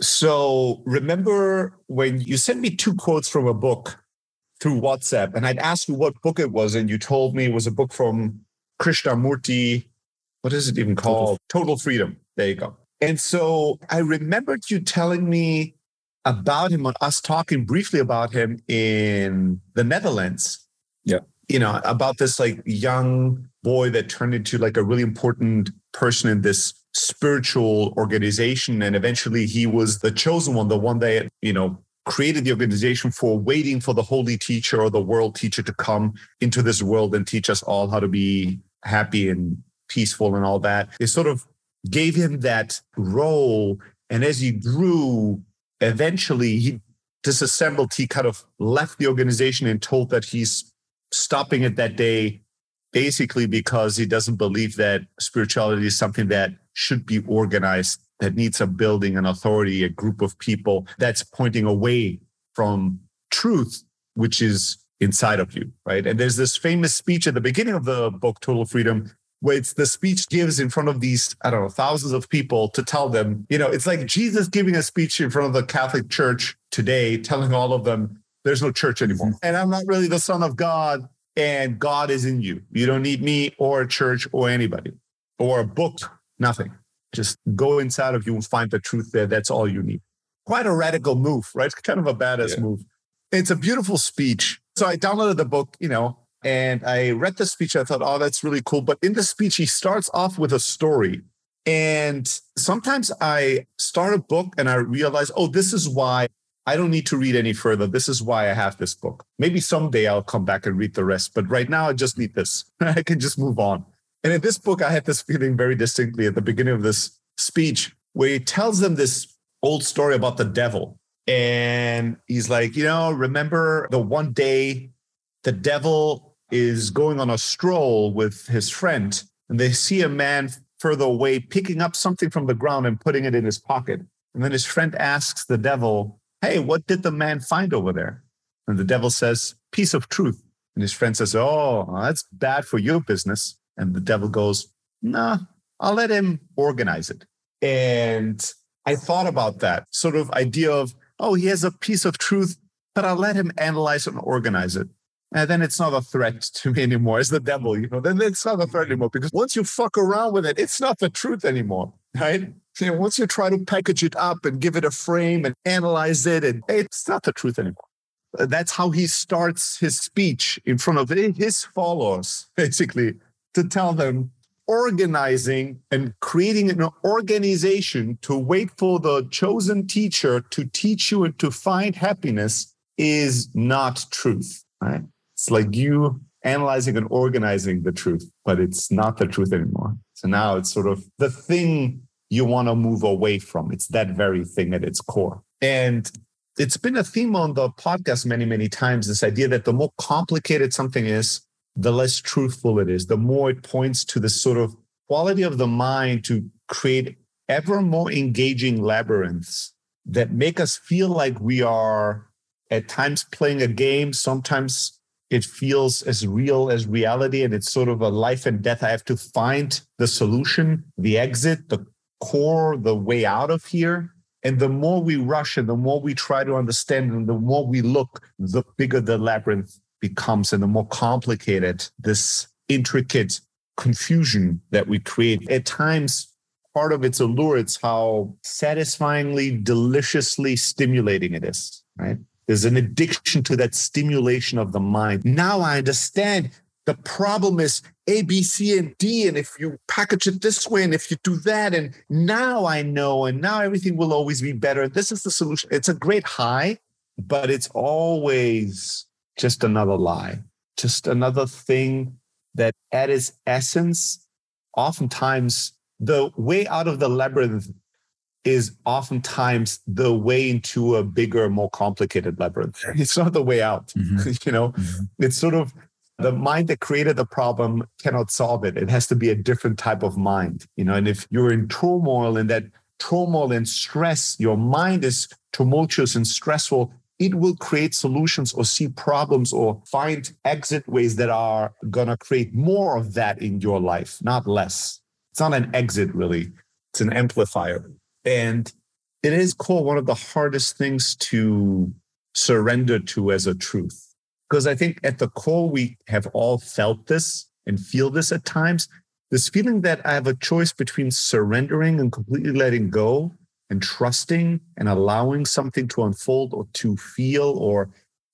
So remember when you sent me two quotes from a book through WhatsApp, and I'd asked you what book it was, and you told me it was a book from Krishnamurti. What is it even called? Total, Total Freedom. There you go. And so I remembered you telling me about him, on us talking briefly about him in the Netherlands. Yeah. You know, about this like young boy that turned into like a really important person in this spiritual organization. And eventually he was the chosen one, the one that, you know, created the organization for waiting for the holy teacher or the world teacher to come into this world and teach us all how to be happy and peaceful and all that. It sort of gave him that role. And as he grew, eventually he disassembled, he kind of left the organization and told that he's stopping it that day, basically because he doesn't believe that spirituality is something that should be organized, that needs a building, an authority, a group of people that's pointing away from truth, which is inside of you, right? And there's this famous speech at the beginning of the book, Total Freedom, where it's the speech gives in front of these, I don't know, thousands of people to tell them, you know, it's like Jesus giving a speech in front of the Catholic Church today, telling all of them, there's no church anymore. Mm-hmm. And I'm not really the son of God, and God is in you. You don't need me or a church or anybody or a book, nothing. Just go inside of you and find the truth there. That's all you need. Quite a radical move, right? It's Kind of a badass yeah. move. It's a beautiful speech. So I downloaded the book, you know, and I read the speech. I thought, oh, that's really cool. But in the speech, he starts off with a story. And sometimes I start a book and I realize, oh, this is why I don't need to read any further. This is why I have this book. Maybe someday I'll come back and read the rest. But right now, I just need this. I can just move on. And in this book, I had this feeling very distinctly at the beginning of this speech where he tells them this old story about the devil. And he's like, you know, remember the one day the devil is going on a stroll with his friend, and they see a man further away picking up something from the ground and putting it in his pocket. And then his friend asks the devil, Hey, what did the man find over there? And the devil says, Piece of truth. And his friend says, Oh, that's bad for your business. And the devil goes, Nah, I'll let him organize it. And I thought about that sort of idea of, oh, he has a piece of truth, but I'll let him analyze and organize it and then it's not a threat to me anymore. It's the devil, you know. Then it's not a threat anymore because once you fuck around with it, it's not the truth anymore, right? So once you try to package it up and give it a frame and analyze it, and it's not the truth anymore. Uh, that's how he starts his speech in front of his followers, basically, to tell them organizing and creating an organization to wait for the chosen teacher to teach you and to find happiness is not truth, right? It's like you analyzing and organizing the truth, but it's not the truth anymore. So now it's sort of the thing you want to move away from. It's that very thing at its core. And it's been a theme on the podcast many, many times this idea that the more complicated something is, the less truthful it is, the more it points to the sort of quality of the mind to create ever more engaging labyrinths that make us feel like we are at times playing a game, sometimes it feels as real as reality and it's sort of a life and death i have to find the solution the exit the core the way out of here. And the more we rush and the more we try to understand and the more we look the bigger the labyrinth becomes and the more complicated this intricate confusion that we create. At times part of its allure it's how satisfyingly deliciously stimulating it is right? There's an addiction to that stimulation of the mind. Now I understand the problem is A, B, C, and D. And if you package it this way, and if you do that, and now I know, and now everything will always be better. This is the solution. It's a great high, but it's always just another lie, just another thing that at its essence, oftentimes the way out of the labyrinth is oftentimes the way into a bigger, more complicated labyrinth. It's not the way out. Mm-hmm. you know, mm-hmm. it's sort of the mind that created the problem cannot solve it. It has to be a different type of mind. You know, and if you're in turmoil and that turmoil and stress, your mind is tumultuous and stressful, it will create solutions or see problems or find exit ways that are going to create more of that in your life, not less. It's not an exit, really. It's an amplifier. And it is cool. One of the hardest things to surrender to as a truth. Because I think at the core, we have all felt this and feel this at times. This feeling that I have a choice between surrendering and completely letting go and trusting and allowing something to unfold or to feel or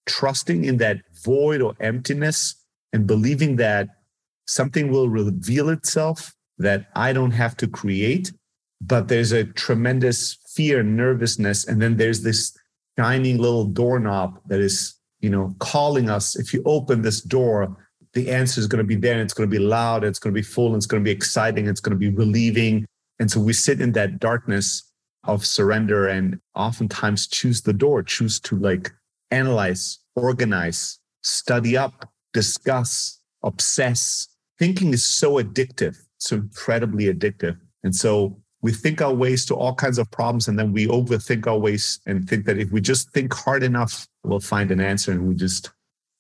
trusting in that void or emptiness and believing that something will reveal itself that I don't have to create. But there's a tremendous fear, nervousness, and then there's this shining little doorknob that is, you know, calling us. If you open this door, the answer is going to be there and it's going to be loud, it's going to be full, and it's going to be exciting, it's going to be relieving. And so we sit in that darkness of surrender and oftentimes choose the door, choose to like analyze, organize, study up, discuss, obsess. Thinking is so addictive, so incredibly addictive. And so we think our ways to all kinds of problems and then we overthink our ways and think that if we just think hard enough, we'll find an answer. And we just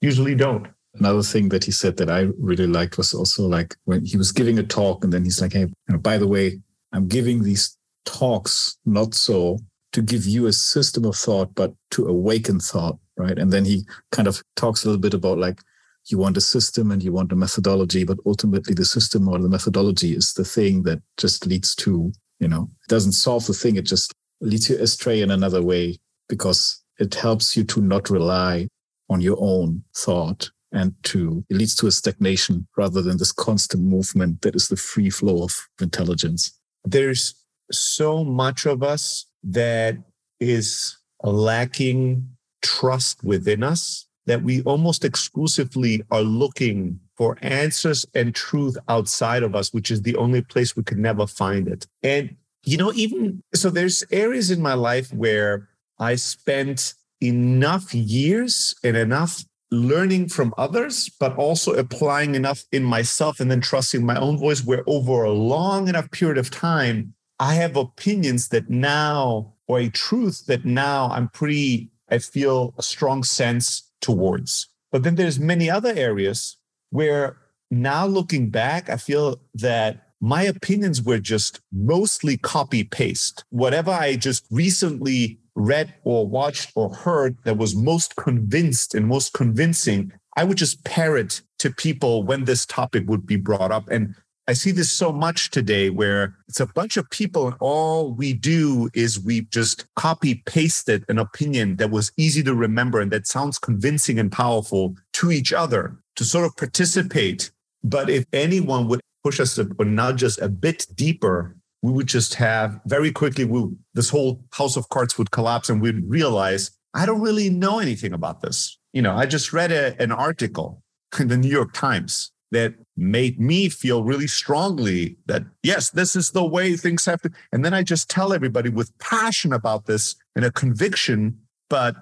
usually don't. Another thing that he said that I really liked was also like when he was giving a talk and then he's like, hey, you know, by the way, I'm giving these talks not so to give you a system of thought, but to awaken thought, right? And then he kind of talks a little bit about like, you want a system and you want a methodology, but ultimately the system or the methodology is the thing that just leads to you know it doesn't solve the thing it just leads you astray in another way because it helps you to not rely on your own thought and to it leads to a stagnation rather than this constant movement that is the free flow of intelligence. There's so much of us that is lacking trust within us that we almost exclusively are looking for answers and truth outside of us, which is the only place we could never find it. And, you know, even so, there's areas in my life where I spent enough years and enough learning from others, but also applying enough in myself and then trusting my own voice, where over a long enough period of time, I have opinions that now, or a truth that now I'm pretty, I feel a strong sense towards. But then there's many other areas where now looking back, I feel that my opinions were just mostly copy paste. Whatever I just recently read or watched or heard that was most convinced and most convincing, I would just parrot to people when this topic would be brought up. And I see this so much today where it's a bunch of people and all we do is we just copy pasted an opinion that was easy to remember and that sounds convincing and powerful to each other to sort of participate. But if anyone would push us or nudge us a bit deeper, we would just have very quickly, we, this whole house of cards would collapse and we'd realize, I don't really know anything about this. You know, I just read a, an article in the New York Times that made me feel really strongly that, yes, this is the way things have to. And then I just tell everybody with passion about this and a conviction, but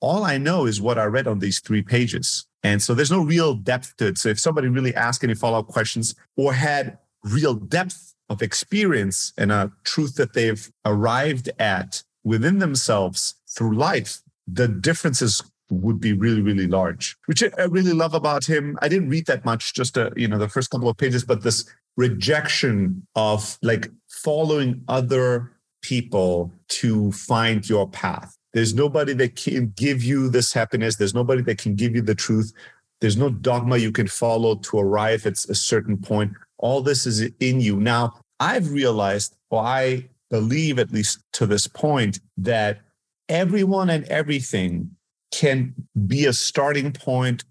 all I know is what I read on these three pages. And so there's no real depth to it. So if somebody really asked any follow up questions or had real depth of experience and a truth that they've arrived at within themselves through life, the differences would be really, really large, which I really love about him. I didn't read that much, just a, uh, you know, the first couple of pages, but this rejection of like following other people to find your path. There's nobody that can give you this happiness. There's nobody that can give you the truth. There's no dogma you can follow to arrive at a certain point. All this is in you. Now, I've realized, or I believe at least to this point, that everyone and everything can be a starting point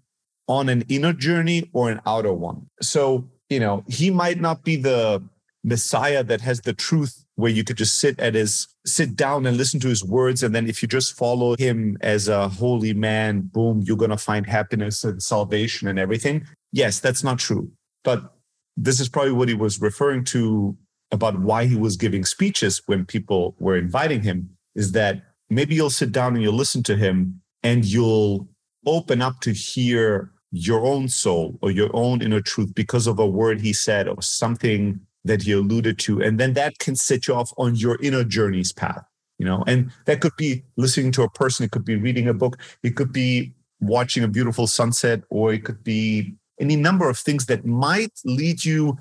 on an inner journey or an outer one. So, you know, he might not be the Messiah that has the truth where you could just sit at his sit down and listen to his words. And then if you just follow him as a holy man boom you're going to find happiness and salvation and everything. Yes that's not true. But this is probably what he was referring to about why he was giving speeches when people were inviting him is that maybe you'll sit down and you'll listen to him and you'll open up to hear your own soul or your own inner truth because of a word he said or something that he alluded to. And then that can set you off on your inner journey's path, you know, and that could be listening to a person, it could be reading a book, it could be watching a beautiful sunset, or it could be any number of things that might lead you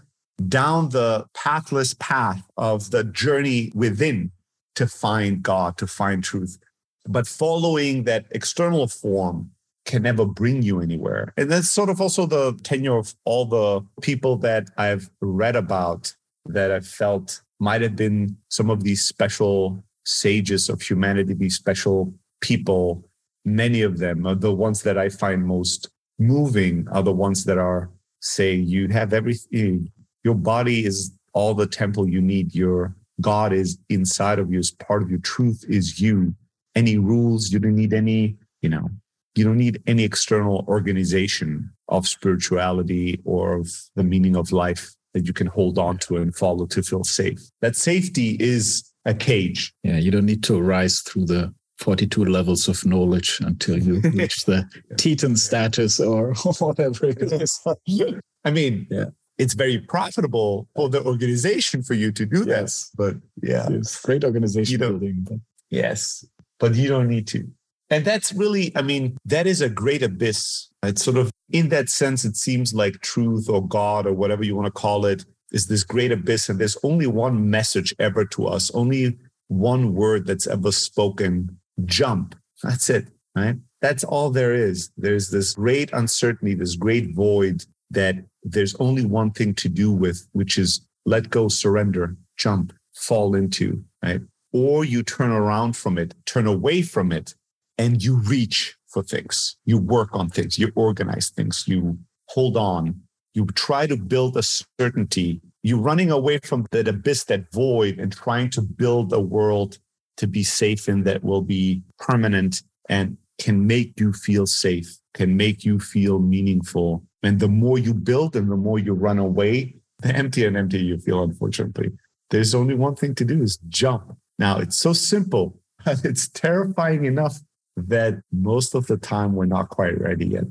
down the pathless path of the journey within to find God, to find truth. But following that external form can never bring you anywhere. And that's sort of also the tenure of all the people that I've read about that I felt might have been some of these special sages of humanity, these special people. Many of them are the ones that I find most moving, are the ones that are saying you have everything. Your body is all the temple you need. Your God is inside of you, is part of your truth is you. Any rules, you don't need any, you know, you don't need any external organization of spirituality or of the meaning of life that you can hold on to and follow to feel safe. That safety is a cage. Yeah, you don't need to rise through the 42 levels of knowledge until you reach the Thetan status or whatever it is. I mean, yeah. it's very profitable for the organization for you to do yes. but yeah. It's great organization building. But. Yes, but you don't need to. And that's really, I mean, that is a great abyss. It's sort of, in that sense, it seems like truth or God or whatever you want to call it is this great abyss. And there's only one message ever to us, only one word that's ever spoken jump. That's it, right? That's all there is. There's this great uncertainty, this great void that there's only one thing to do with, which is let go, surrender, jump, fall into, right? Or you turn around from it, turn away from it, and you reach for things. You work on things, you organize things, you hold on, you try to build a certainty. You're running away from that abyss, that void, and trying to build a world to be safe in that will be permanent and can make you feel safe, can make you feel meaningful. And the more you build and the more you run away, the emptier and emptier you feel, unfortunately. There's only one thing to do is jump. Now it's so simple, but it's terrifying enough that most of the time we're not quite ready yet.